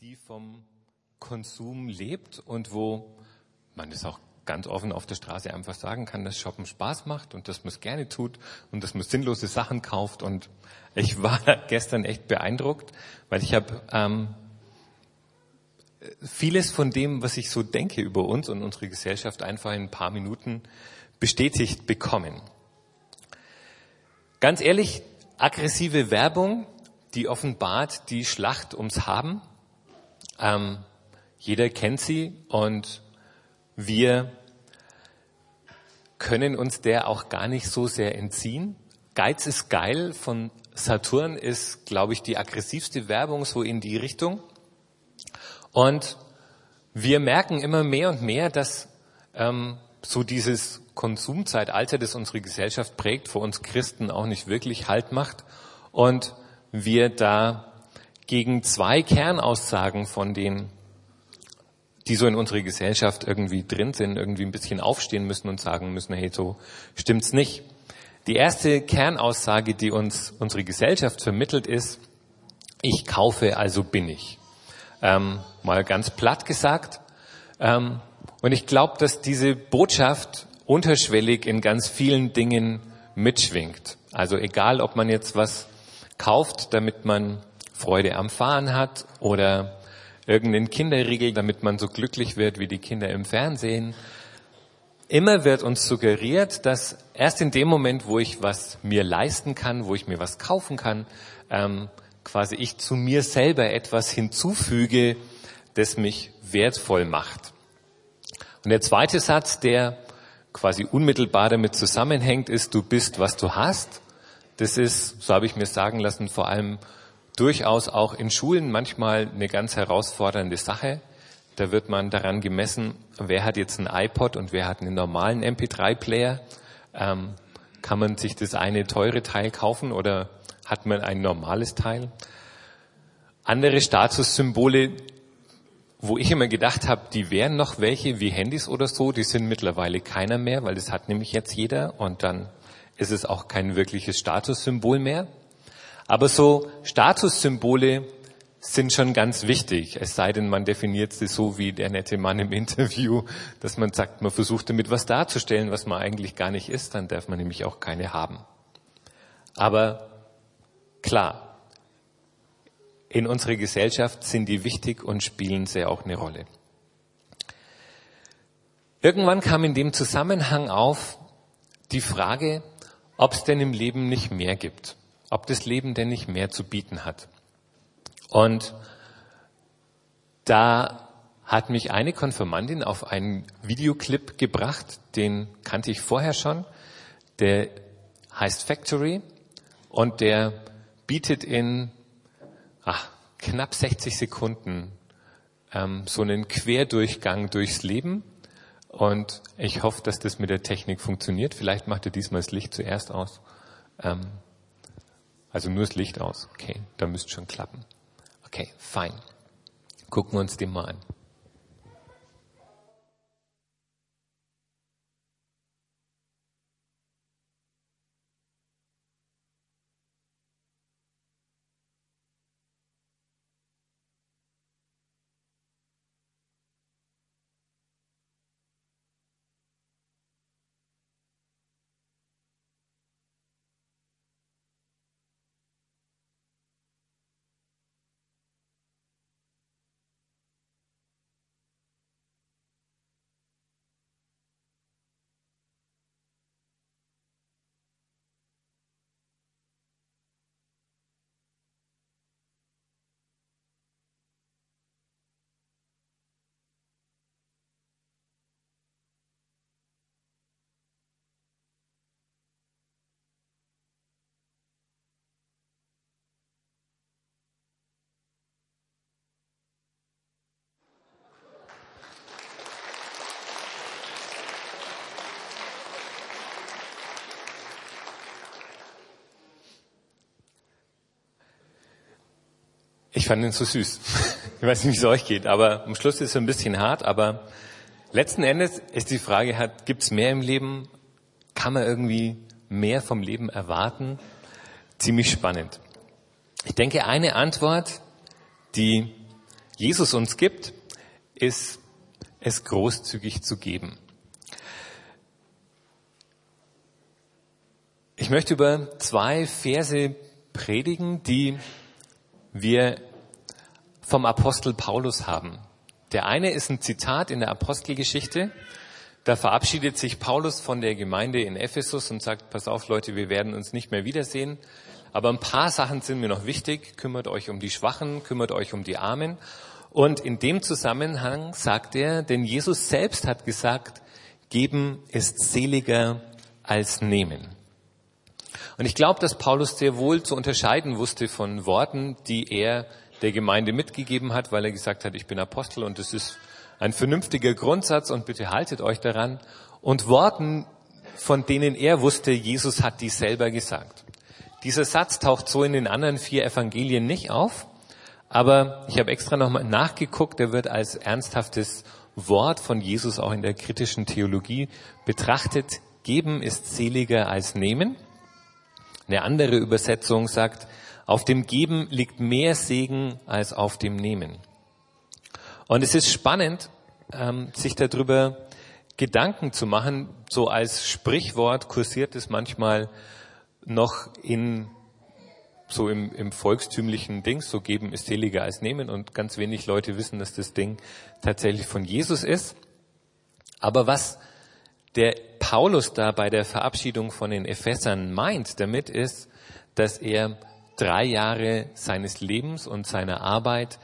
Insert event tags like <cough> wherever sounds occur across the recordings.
die vom Konsum lebt und wo man es auch ganz offen auf der Straße einfach sagen kann, dass Shoppen Spaß macht und dass man es gerne tut und dass man sinnlose Sachen kauft. Und ich war <laughs> gestern echt beeindruckt, weil ich habe ähm, vieles von dem, was ich so denke über uns und unsere Gesellschaft, einfach in ein paar Minuten bestätigt bekommen. Ganz ehrlich, aggressive Werbung, die offenbart die Schlacht ums Haben. Ähm, jeder kennt sie und wir können uns der auch gar nicht so sehr entziehen. Geiz ist geil von Saturn ist, glaube ich, die aggressivste Werbung so in die Richtung. Und wir merken immer mehr und mehr, dass ähm, so dieses Konsumzeitalter, das unsere Gesellschaft prägt, für uns Christen auch nicht wirklich Halt macht. Und wir da gegen zwei Kernaussagen von den, die so in unserer Gesellschaft irgendwie drin sind, irgendwie ein bisschen aufstehen müssen und sagen müssen, hey, so stimmt's nicht. Die erste Kernaussage, die uns unsere Gesellschaft vermittelt, ist, ich kaufe, also bin ich. Ähm, mal ganz platt gesagt. Ähm, und ich glaube, dass diese Botschaft unterschwellig in ganz vielen Dingen mitschwingt. Also egal, ob man jetzt was kauft, damit man Freude am Fahren hat oder irgendeinen Kinderriegel, damit man so glücklich wird wie die Kinder im Fernsehen. Immer wird uns suggeriert, dass erst in dem Moment, wo ich was mir leisten kann, wo ich mir was kaufen kann, ähm, quasi ich zu mir selber etwas hinzufüge, das mich wertvoll macht. Und der zweite Satz, der quasi unmittelbar damit zusammenhängt, ist, du bist, was du hast. Das ist, so habe ich mir sagen lassen, vor allem durchaus auch in Schulen manchmal eine ganz herausfordernde Sache. Da wird man daran gemessen, wer hat jetzt ein iPod und wer hat einen normalen MP3-Player. Ähm, kann man sich das eine teure Teil kaufen oder hat man ein normales Teil? Andere Statussymbole, wo ich immer gedacht habe, die wären noch welche wie Handys oder so, die sind mittlerweile keiner mehr, weil das hat nämlich jetzt jeder und dann ist es auch kein wirkliches Statussymbol mehr. Aber so Statussymbole sind schon ganz wichtig, es sei denn, man definiert sie so wie der nette Mann im Interview, dass man sagt, man versucht damit was darzustellen, was man eigentlich gar nicht ist, dann darf man nämlich auch keine haben. Aber klar, in unserer Gesellschaft sind die wichtig und spielen sehr auch eine Rolle. Irgendwann kam in dem Zusammenhang auf die Frage, ob es denn im Leben nicht mehr gibt, ob das Leben denn nicht mehr zu bieten hat. Und da hat mich eine Konfirmandin auf einen Videoclip gebracht, den kannte ich vorher schon, der heißt Factory und der bietet in ach, knapp 60 Sekunden ähm, so einen Querdurchgang durchs Leben. Und ich hoffe, dass das mit der Technik funktioniert. Vielleicht macht ihr diesmal das Licht zuerst aus. Ähm, also nur das Licht aus. Okay, da müsste schon klappen. Okay, fein. Gucken wir uns den mal an. Fand ihn so süß. <laughs> Ich weiß nicht, wie es euch geht, aber am Schluss ist es ein bisschen hart, aber letzten Endes ist die Frage, hat, gibt's mehr im Leben? Kann man irgendwie mehr vom Leben erwarten? Ziemlich spannend. Ich denke, eine Antwort, die Jesus uns gibt, ist es großzügig zu geben. Ich möchte über zwei Verse predigen, die wir vom Apostel Paulus haben. Der eine ist ein Zitat in der Apostelgeschichte. Da verabschiedet sich Paulus von der Gemeinde in Ephesus und sagt, pass auf Leute, wir werden uns nicht mehr wiedersehen. Aber ein paar Sachen sind mir noch wichtig. Kümmert euch um die Schwachen, kümmert euch um die Armen. Und in dem Zusammenhang sagt er, denn Jesus selbst hat gesagt, geben ist seliger als nehmen. Und ich glaube, dass Paulus sehr wohl zu unterscheiden wusste von Worten, die er der Gemeinde mitgegeben hat, weil er gesagt hat, ich bin Apostel und das ist ein vernünftiger Grundsatz und bitte haltet euch daran. Und Worten, von denen er wusste, Jesus hat die selber gesagt. Dieser Satz taucht so in den anderen vier Evangelien nicht auf, aber ich habe extra nochmal nachgeguckt, er wird als ernsthaftes Wort von Jesus auch in der kritischen Theologie betrachtet. Geben ist seliger als nehmen. Eine andere Übersetzung sagt, auf dem Geben liegt mehr Segen als auf dem Nehmen. Und es ist spannend, ähm, sich darüber Gedanken zu machen. So als Sprichwort kursiert es manchmal noch in so im, im volkstümlichen Ding, so geben ist seliger als nehmen und ganz wenig Leute wissen, dass das Ding tatsächlich von Jesus ist. Aber was der Paulus da bei der Verabschiedung von den Ephesern meint damit ist, dass er drei Jahre seines Lebens und seiner Arbeit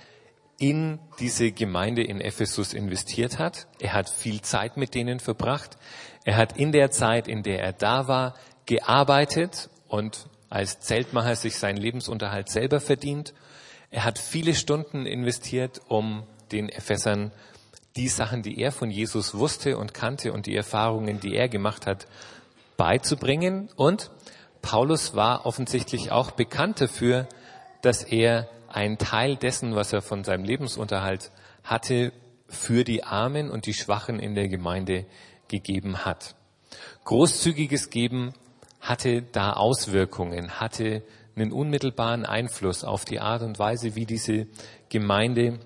in diese Gemeinde in Ephesus investiert hat. Er hat viel Zeit mit denen verbracht. Er hat in der Zeit, in der er da war, gearbeitet und als Zeltmacher sich seinen Lebensunterhalt selber verdient. Er hat viele Stunden investiert, um den Ephesern die Sachen, die er von Jesus wusste und kannte und die Erfahrungen, die er gemacht hat, beizubringen. Und Paulus war offensichtlich auch bekannt dafür, dass er einen Teil dessen, was er von seinem Lebensunterhalt hatte, für die Armen und die Schwachen in der Gemeinde gegeben hat. Großzügiges Geben hatte da Auswirkungen, hatte einen unmittelbaren Einfluss auf die Art und Weise, wie diese Gemeinde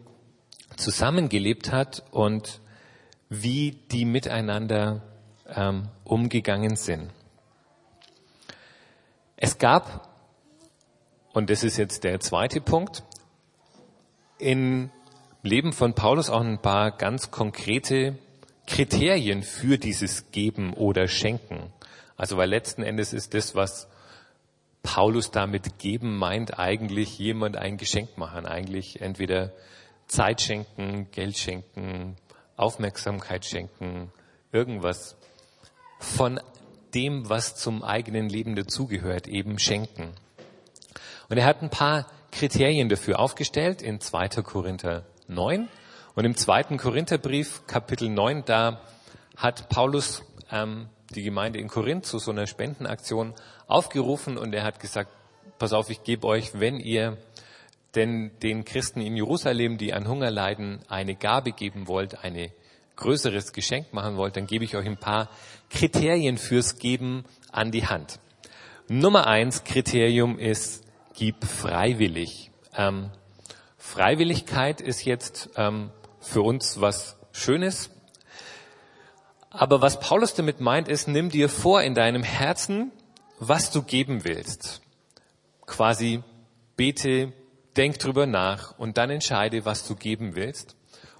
zusammengelebt hat und wie die miteinander ähm, umgegangen sind. Es gab, und das ist jetzt der zweite Punkt, im Leben von Paulus auch ein paar ganz konkrete Kriterien für dieses Geben oder Schenken. Also weil letzten Endes ist das, was Paulus damit geben meint, eigentlich jemand ein Geschenk machen. Eigentlich entweder Zeit schenken, Geld schenken, Aufmerksamkeit schenken, irgendwas von dem, was zum eigenen Leben dazugehört, eben schenken. Und er hat ein paar Kriterien dafür aufgestellt in 2. Korinther 9. Und im 2. Korintherbrief, Kapitel 9, da hat Paulus ähm, die Gemeinde in Korinth zu so einer Spendenaktion aufgerufen und er hat gesagt, pass auf, ich gebe euch, wenn ihr denn den Christen in Jerusalem, die an Hunger leiden, eine Gabe geben wollt, eine größeres Geschenk machen wollt, dann gebe ich euch ein paar Kriterien fürs Geben an die Hand. Nummer eins Kriterium ist, gib freiwillig. Ähm, Freiwilligkeit ist jetzt ähm, für uns was Schönes. Aber was Paulus damit meint, ist, nimm dir vor in deinem Herzen, was du geben willst. Quasi bete denk drüber nach und dann entscheide, was du geben willst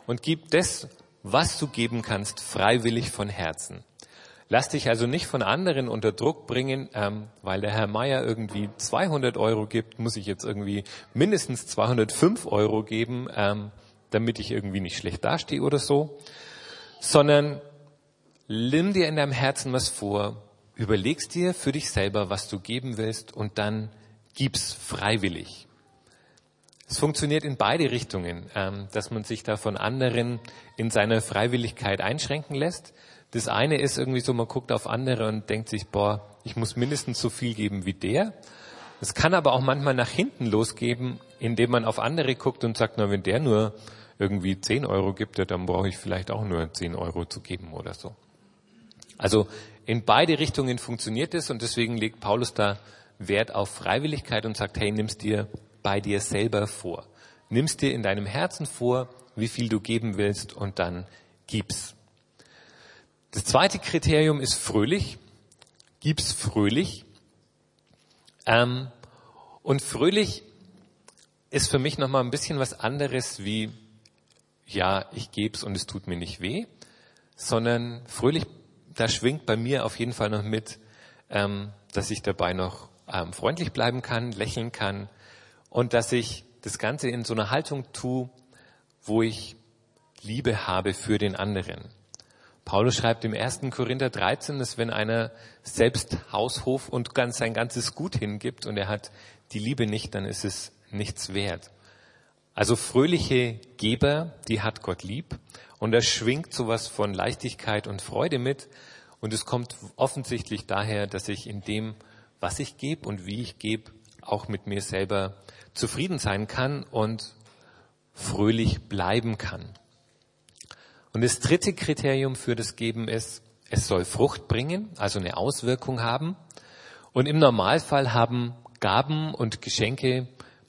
und gib das, was du geben kannst, freiwillig von Herzen. Lass dich also nicht von anderen unter Druck bringen, ähm, weil der Herr Meier irgendwie 200 Euro gibt, muss ich jetzt irgendwie mindestens 205 Euro geben, ähm, damit ich irgendwie nicht schlecht dastehe oder so, sondern nimm dir in deinem Herzen was vor, überlegst dir für dich selber, was du geben willst und dann gib's freiwillig. Es funktioniert in beide Richtungen, ähm, dass man sich da von anderen in seiner Freiwilligkeit einschränken lässt. Das eine ist irgendwie so, man guckt auf andere und denkt sich, boah, ich muss mindestens so viel geben wie der. Es kann aber auch manchmal nach hinten losgeben, indem man auf andere guckt und sagt, na, wenn der nur irgendwie 10 Euro gibt, dann brauche ich vielleicht auch nur 10 Euro zu geben oder so. Also in beide Richtungen funktioniert es und deswegen legt Paulus da Wert auf Freiwilligkeit und sagt, hey, nimm's dir bei dir selber vor. nimmst dir in deinem Herzen vor, wie viel du geben willst und dann gib's. Das zweite Kriterium ist fröhlich. Gib's fröhlich. Ähm, und fröhlich ist für mich nochmal ein bisschen was anderes wie, ja, ich geb's und es tut mir nicht weh, sondern fröhlich, da schwingt bei mir auf jeden Fall noch mit, ähm, dass ich dabei noch ähm, freundlich bleiben kann, lächeln kann und dass ich das Ganze in so einer Haltung tue, wo ich Liebe habe für den anderen. Paulus schreibt im 1. Korinther 13, dass wenn einer selbst Haushof und ganz sein ganzes Gut hingibt und er hat die Liebe nicht, dann ist es nichts wert. Also fröhliche Geber, die hat Gott lieb und er schwingt sowas von Leichtigkeit und Freude mit und es kommt offensichtlich daher, dass ich in dem, was ich gebe und wie ich gebe, auch mit mir selber zufrieden sein kann und fröhlich bleiben kann. Und das dritte Kriterium für das Geben ist, es soll Frucht bringen, also eine Auswirkung haben. Und im Normalfall haben Gaben und Geschenke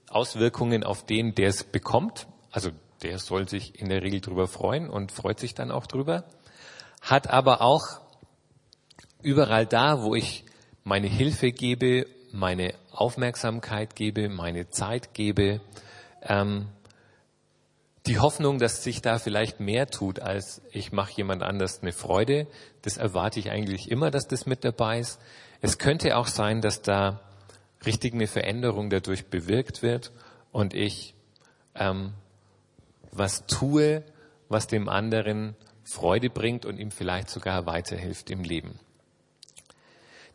Auswirkungen auf den, der es bekommt. Also der soll sich in der Regel drüber freuen und freut sich dann auch drüber. Hat aber auch überall da, wo ich meine Hilfe gebe, meine Aufmerksamkeit gebe, meine Zeit gebe, ähm, die Hoffnung, dass sich da vielleicht mehr tut, als ich mache jemand anders eine Freude, das erwarte ich eigentlich immer, dass das mit dabei ist. Es könnte auch sein, dass da richtig eine Veränderung dadurch bewirkt wird und ich ähm, was tue, was dem anderen Freude bringt und ihm vielleicht sogar weiterhilft im Leben.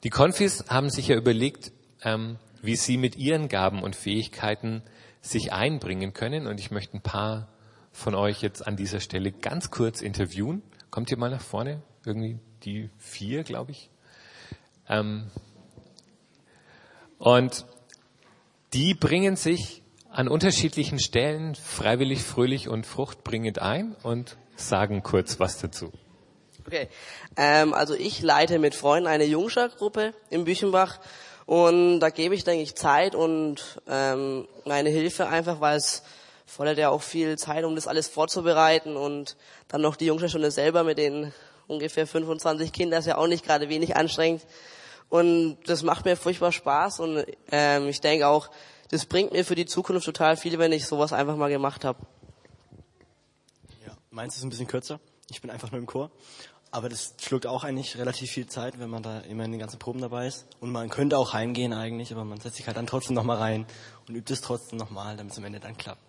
Die Konfis haben sich ja überlegt, ähm, wie sie mit ihren Gaben und Fähigkeiten sich einbringen können. Und ich möchte ein paar von euch jetzt an dieser Stelle ganz kurz interviewen. Kommt ihr mal nach vorne? Irgendwie die vier, glaube ich. Ähm, und die bringen sich an unterschiedlichen Stellen freiwillig, fröhlich und fruchtbringend ein und sagen kurz was dazu. Okay, ähm, also ich leite mit Freunden eine Jungscher-Gruppe im Büchenbach und da gebe ich, denke ich, Zeit und ähm, meine Hilfe einfach, weil es fordert ja auch viel Zeit, um das alles vorzubereiten und dann noch die Jungstunde selber mit den ungefähr 25 Kindern ist ja auch nicht gerade wenig anstrengend. Und das macht mir furchtbar Spaß und ähm, ich denke auch, das bringt mir für die Zukunft total viel, wenn ich sowas einfach mal gemacht habe. Ja, meins ist ein bisschen kürzer. Ich bin einfach nur im Chor. Aber das schluckt auch eigentlich relativ viel Zeit, wenn man da immer in den ganzen Proben dabei ist. Und man könnte auch heimgehen eigentlich, aber man setzt sich halt dann trotzdem nochmal rein und übt es trotzdem nochmal, damit es am Ende dann klappt.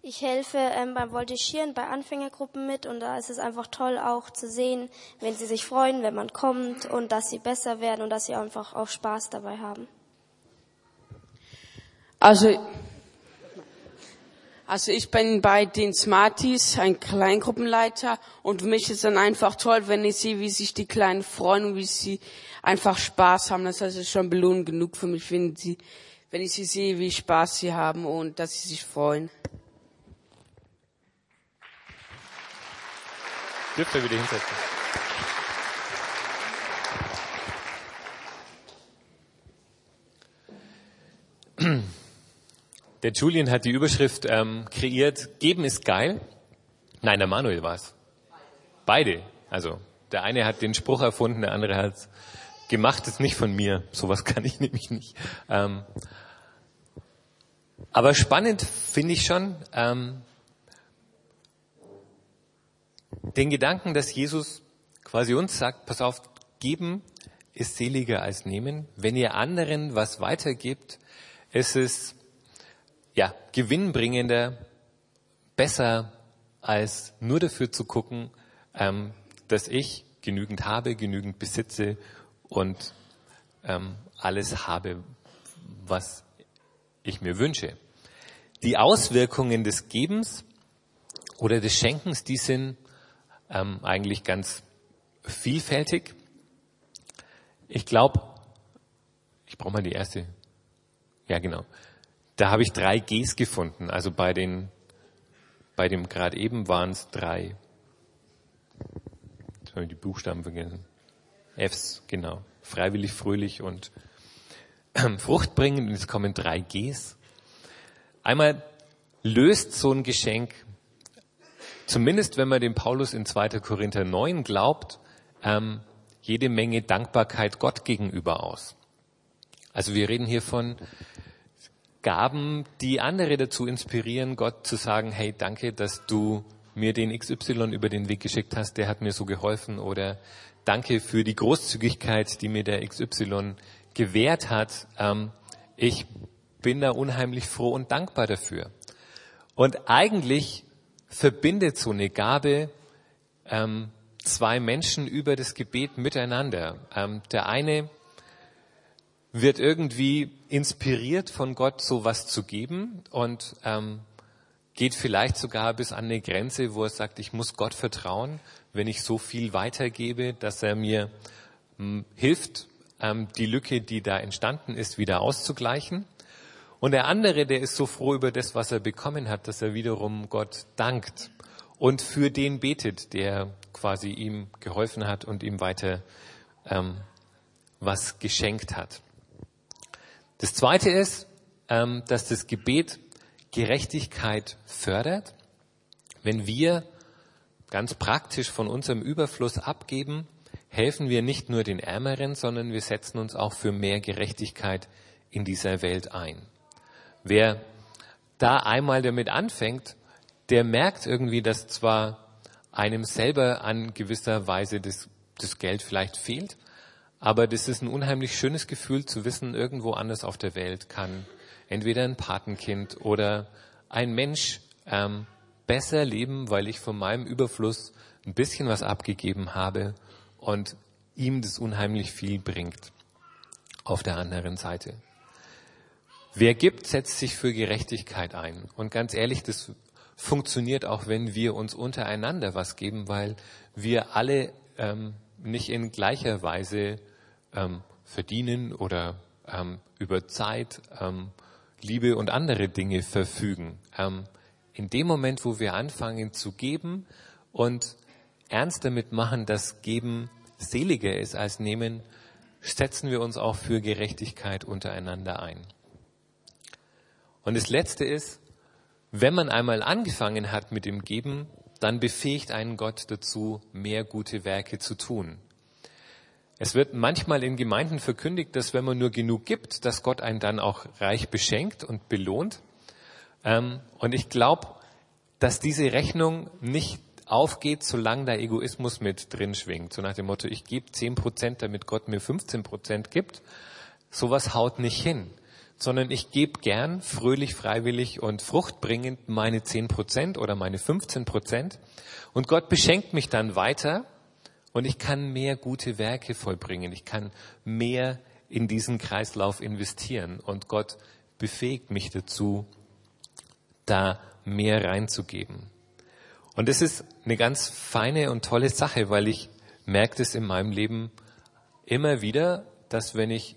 Ich helfe ähm, beim Voltigieren bei Anfängergruppen mit und da ist es einfach toll auch zu sehen, wenn sie sich freuen, wenn man kommt und dass sie besser werden und dass sie einfach auch Spaß dabei haben. Also, also ich bin bei den Smarties ein Kleingruppenleiter und für mich ist dann einfach toll, wenn ich sehe, wie sich die Kleinen freuen und wie sie einfach Spaß haben. Das heißt, es ist schon Belohnung genug für mich, wenn, sie, wenn ich sie sehe, wie Spaß sie haben und dass sie sich freuen. Dürft ihr wieder hinsetzen. Der Julian hat die Überschrift ähm, kreiert, geben ist geil. Nein, der Manuel war's. Beide. Also der eine hat den Spruch erfunden, der andere hat gemacht, ist nicht von mir. Sowas kann ich <laughs> nämlich nicht. Ähm, aber spannend finde ich schon, ähm, den Gedanken, dass Jesus quasi uns sagt, pass auf, geben ist seliger als nehmen. Wenn ihr anderen was weitergibt, ist es ja gewinnbringender, besser als nur dafür zu gucken, ähm, dass ich genügend habe, genügend besitze und ähm, alles habe, was ich mir wünsche. Die Auswirkungen des Gebens oder des Schenkens, die sind ähm, eigentlich ganz vielfältig. Ich glaube, ich brauche mal die erste. Ja, genau. Da habe ich drei Gs gefunden. Also bei den, bei dem gerade eben waren es drei. Jetzt habe ich die Buchstaben vergessen. Fs, genau. Freiwillig, fröhlich und ähm, <clears throat> fruchtbringend. Und jetzt kommen drei Gs. Einmal löst so ein Geschenk, zumindest wenn man dem Paulus in 2. Korinther 9 glaubt, ähm, jede Menge Dankbarkeit Gott gegenüber aus. Also wir reden hier von Gaben, die andere dazu inspirieren, Gott zu sagen, hey, danke, dass du mir den XY über den Weg geschickt hast, der hat mir so geholfen oder danke für die Großzügigkeit, die mir der XY gewährt hat. Ähm, ich bin da unheimlich froh und dankbar dafür. Und eigentlich verbindet so eine Gabe ähm, zwei Menschen über das Gebet miteinander. Ähm, der eine wird irgendwie inspiriert von Gott, so was zu geben und ähm, geht vielleicht sogar bis an eine Grenze, wo er sagt, ich muss Gott vertrauen, wenn ich so viel weitergebe, dass er mir hm, hilft, ähm, die Lücke, die da entstanden ist, wieder auszugleichen. Und der andere, der ist so froh über das, was er bekommen hat, dass er wiederum Gott dankt und für den betet, der quasi ihm geholfen hat und ihm weiter ähm, was geschenkt hat. Das Zweite ist, ähm, dass das Gebet Gerechtigkeit fördert. Wenn wir ganz praktisch von unserem Überfluss abgeben, helfen wir nicht nur den Ärmeren, sondern wir setzen uns auch für mehr Gerechtigkeit in dieser Welt ein. Wer da einmal damit anfängt, der merkt irgendwie, dass zwar einem selber an gewisser Weise das, das Geld vielleicht fehlt, aber das ist ein unheimlich schönes Gefühl zu wissen, irgendwo anders auf der Welt kann entweder ein Patenkind oder ein Mensch ähm, besser leben, weil ich von meinem Überfluss ein bisschen was abgegeben habe und ihm das unheimlich viel bringt. Auf der anderen Seite. Wer gibt, setzt sich für Gerechtigkeit ein. Und ganz ehrlich, das funktioniert auch, wenn wir uns untereinander was geben, weil wir alle ähm, nicht in gleicher Weise ähm, verdienen oder ähm, über Zeit, ähm, Liebe und andere Dinge verfügen. Ähm, in dem Moment, wo wir anfangen zu geben und ernst damit machen, dass Geben seliger ist als Nehmen, setzen wir uns auch für Gerechtigkeit untereinander ein. Und das Letzte ist, wenn man einmal angefangen hat mit dem Geben, dann befähigt einen Gott dazu, mehr gute Werke zu tun. Es wird manchmal in Gemeinden verkündigt, dass wenn man nur genug gibt, dass Gott einen dann auch reich beschenkt und belohnt. Ähm, und ich glaube, dass diese Rechnung nicht aufgeht, solange der Egoismus mit drin schwingt. So nach dem Motto, ich gebe 10 Prozent, damit Gott mir 15 Prozent gibt. Sowas haut nicht hin. Sondern ich gebe gern, fröhlich, freiwillig und fruchtbringend meine 10 Prozent oder meine 15 Prozent. Und Gott beschenkt mich dann weiter und ich kann mehr gute Werke vollbringen. Ich kann mehr in diesen Kreislauf investieren. Und Gott befähigt mich dazu, da mehr reinzugeben. Und das ist eine ganz feine und tolle Sache, weil ich merke das in meinem Leben immer wieder, dass wenn ich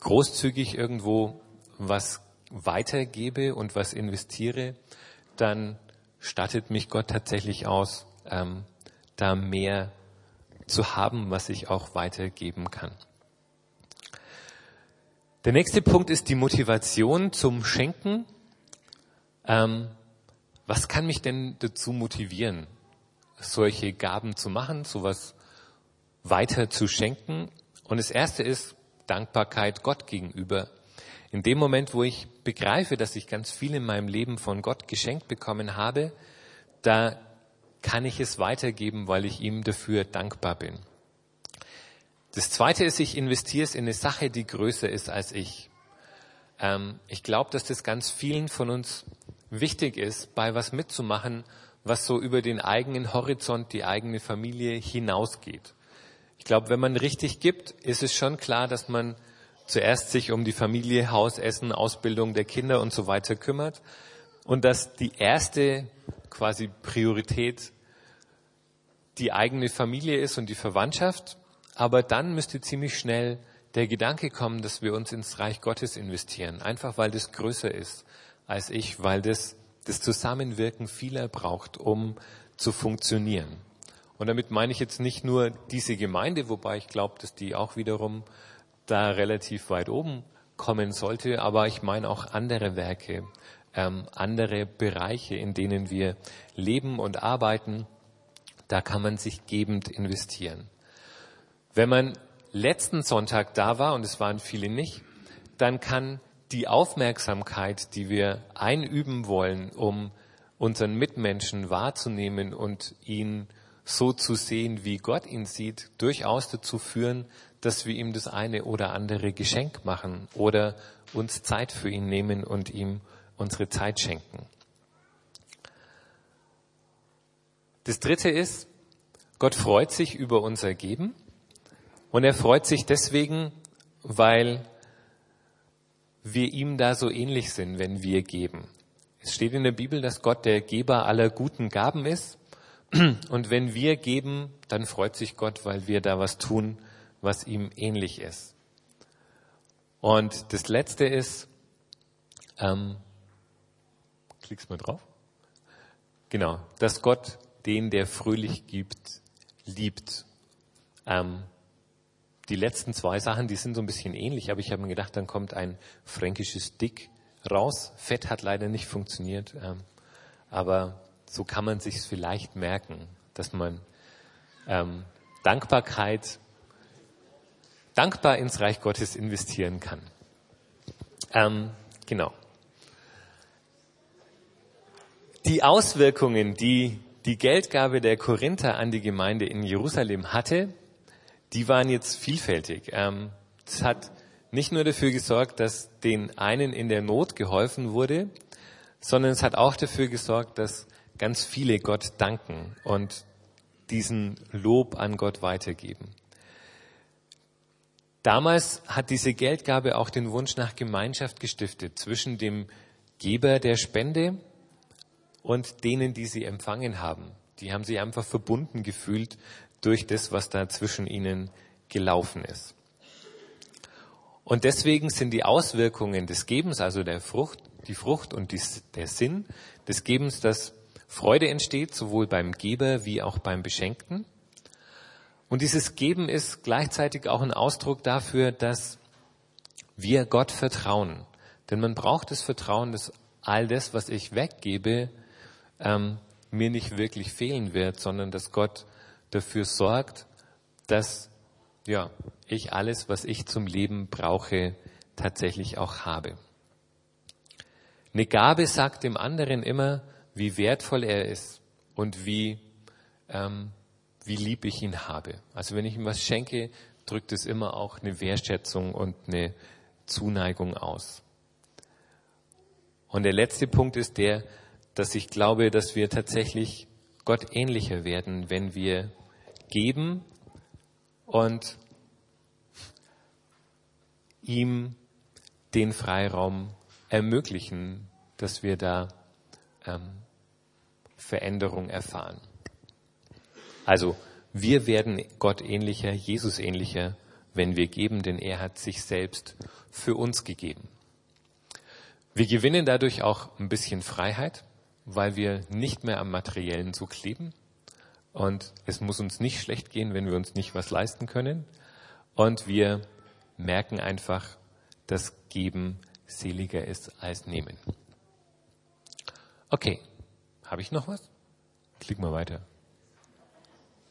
großzügig irgendwo was weitergebe und was investiere, dann stattet mich Gott tatsächlich aus, ähm, da mehr zu haben, was ich auch weitergeben kann. Der nächste Punkt ist die Motivation zum Schenken. Ähm, was kann mich denn dazu motivieren, solche Gaben zu machen, sowas weiter zu schenken? Und das erste ist Dankbarkeit Gott gegenüber. In dem Moment, wo ich begreife, dass ich ganz viel in meinem Leben von Gott geschenkt bekommen habe, da kann ich es weitergeben, weil ich ihm dafür dankbar bin. Das zweite ist, ich investiere es in eine Sache, die größer ist als ich. Ähm, ich glaube, dass das ganz vielen von uns wichtig ist, bei was mitzumachen, was so über den eigenen Horizont, die eigene Familie hinausgeht. Ich glaube, wenn man richtig gibt, ist es schon klar, dass man zuerst sich um die Familie, Haus, Essen, Ausbildung der Kinder und so weiter kümmert und dass die erste quasi Priorität die eigene Familie ist und die Verwandtschaft. Aber dann müsste ziemlich schnell der Gedanke kommen, dass wir uns ins Reich Gottes investieren. Einfach weil das größer ist als ich, weil das das Zusammenwirken vieler braucht, um zu funktionieren. Und damit meine ich jetzt nicht nur diese Gemeinde, wobei ich glaube, dass die auch wiederum da relativ weit oben kommen sollte, aber ich meine auch andere Werke, ähm, andere Bereiche, in denen wir leben und arbeiten. Da kann man sich gebend investieren. Wenn man letzten Sonntag da war, und es waren viele nicht, dann kann die Aufmerksamkeit, die wir einüben wollen, um unseren Mitmenschen wahrzunehmen und ihn so zu sehen, wie Gott ihn sieht, durchaus dazu führen, dass wir ihm das eine oder andere Geschenk machen oder uns Zeit für ihn nehmen und ihm unsere Zeit schenken. Das dritte ist, Gott freut sich über unser Geben und er freut sich deswegen, weil wir ihm da so ähnlich sind, wenn wir geben. Es steht in der Bibel, dass Gott der Geber aller guten Gaben ist. Und wenn wir geben, dann freut sich Gott, weil wir da was tun, was ihm ähnlich ist. Und das Letzte ist, ähm, klickst mal drauf. Genau, dass Gott den, der fröhlich gibt, liebt. Ähm, die letzten zwei Sachen, die sind so ein bisschen ähnlich, aber ich habe mir gedacht, dann kommt ein fränkisches Dick raus. Fett hat leider nicht funktioniert, ähm, aber so kann man sich vielleicht merken, dass man ähm, Dankbarkeit, dankbar ins Reich Gottes investieren kann. Ähm, genau. Die Auswirkungen, die die Geldgabe der Korinther an die Gemeinde in Jerusalem hatte, die waren jetzt vielfältig. Ähm, es hat nicht nur dafür gesorgt, dass den einen in der Not geholfen wurde, sondern es hat auch dafür gesorgt, dass ganz viele Gott danken und diesen Lob an Gott weitergeben. Damals hat diese Geldgabe auch den Wunsch nach Gemeinschaft gestiftet zwischen dem Geber der Spende und denen, die sie empfangen haben. Die haben sich einfach verbunden gefühlt durch das, was da zwischen ihnen gelaufen ist. Und deswegen sind die Auswirkungen des Gebens, also der Frucht, die Frucht und die, der Sinn des Gebens, dass Freude entsteht, sowohl beim Geber wie auch beim Beschenkten. Und dieses Geben ist gleichzeitig auch ein Ausdruck dafür, dass wir Gott vertrauen. Denn man braucht das Vertrauen, dass all das, was ich weggebe, ähm, mir nicht wirklich fehlen wird, sondern dass Gott dafür sorgt, dass ja, ich alles, was ich zum Leben brauche, tatsächlich auch habe. Eine Gabe sagt dem anderen immer, wie wertvoll er ist und wie, ähm, wie lieb ich ihn habe. Also wenn ich ihm was schenke, drückt es immer auch eine Wertschätzung und eine Zuneigung aus. Und der letzte Punkt ist der, dass ich glaube, dass wir tatsächlich Gott ähnlicher werden, wenn wir geben und ihm den Freiraum ermöglichen, dass wir da ähm, Veränderung erfahren. Also wir werden Gott ähnlicher, Jesus ähnlicher, wenn wir geben, denn er hat sich selbst für uns gegeben. Wir gewinnen dadurch auch ein bisschen Freiheit, weil wir nicht mehr am Materiellen so kleben, und es muss uns nicht schlecht gehen, wenn wir uns nicht was leisten können. Und wir merken einfach, dass Geben seliger ist als Nehmen. Okay, habe ich noch was? Klick mal weiter.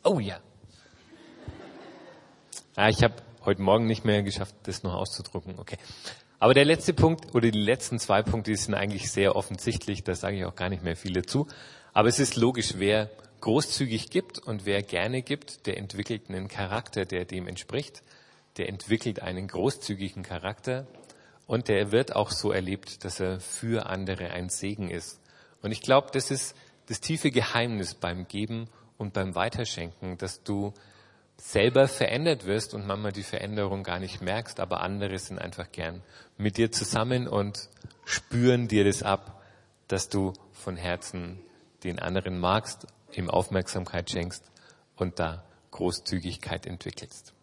Oh ja. Ah, ich habe heute Morgen nicht mehr geschafft, das noch auszudrucken. Okay. Aber der letzte Punkt oder die letzten zwei Punkte die sind eigentlich sehr offensichtlich. Da sage ich auch gar nicht mehr viel dazu. Aber es ist logisch, wer großzügig gibt und wer gerne gibt, der entwickelt einen Charakter, der dem entspricht. Der entwickelt einen großzügigen Charakter und der wird auch so erlebt, dass er für andere ein Segen ist. Und ich glaube, das ist das tiefe Geheimnis beim Geben und beim Weiterschenken, dass du selber verändert wirst und manchmal die Veränderung gar nicht merkst, aber andere sind einfach gern mit dir zusammen und spüren dir das ab, dass du von Herzen den anderen magst ihm Aufmerksamkeit schenkst und da Großzügigkeit entwickelst.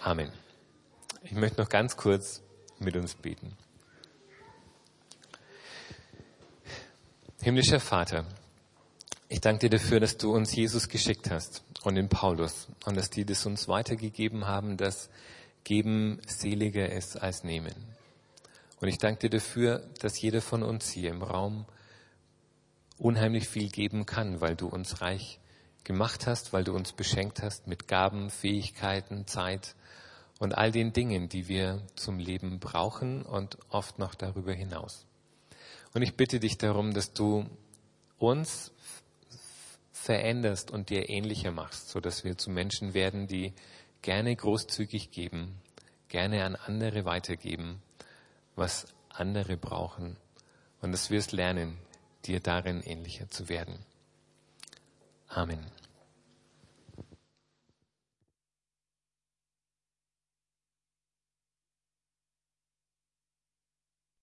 Amen. Ich möchte noch ganz kurz mit uns beten. Himmlischer Vater, ich danke dir dafür, dass du uns Jesus geschickt hast und den Paulus und dass die das uns weitergegeben haben, dass Geben seliger ist als Nehmen. Und ich danke dir dafür, dass jeder von uns hier im Raum unheimlich viel geben kann, weil du uns reich gemacht hast, weil du uns beschenkt hast mit Gaben, Fähigkeiten, Zeit und all den Dingen, die wir zum Leben brauchen und oft noch darüber hinaus. Und ich bitte dich darum, dass du uns veränderst und dir ähnlicher machst, so dass wir zu Menschen werden, die gerne großzügig geben, gerne an andere weitergeben, was andere brauchen und dass wir es lernen, dir darin ähnlicher zu werden. Amen.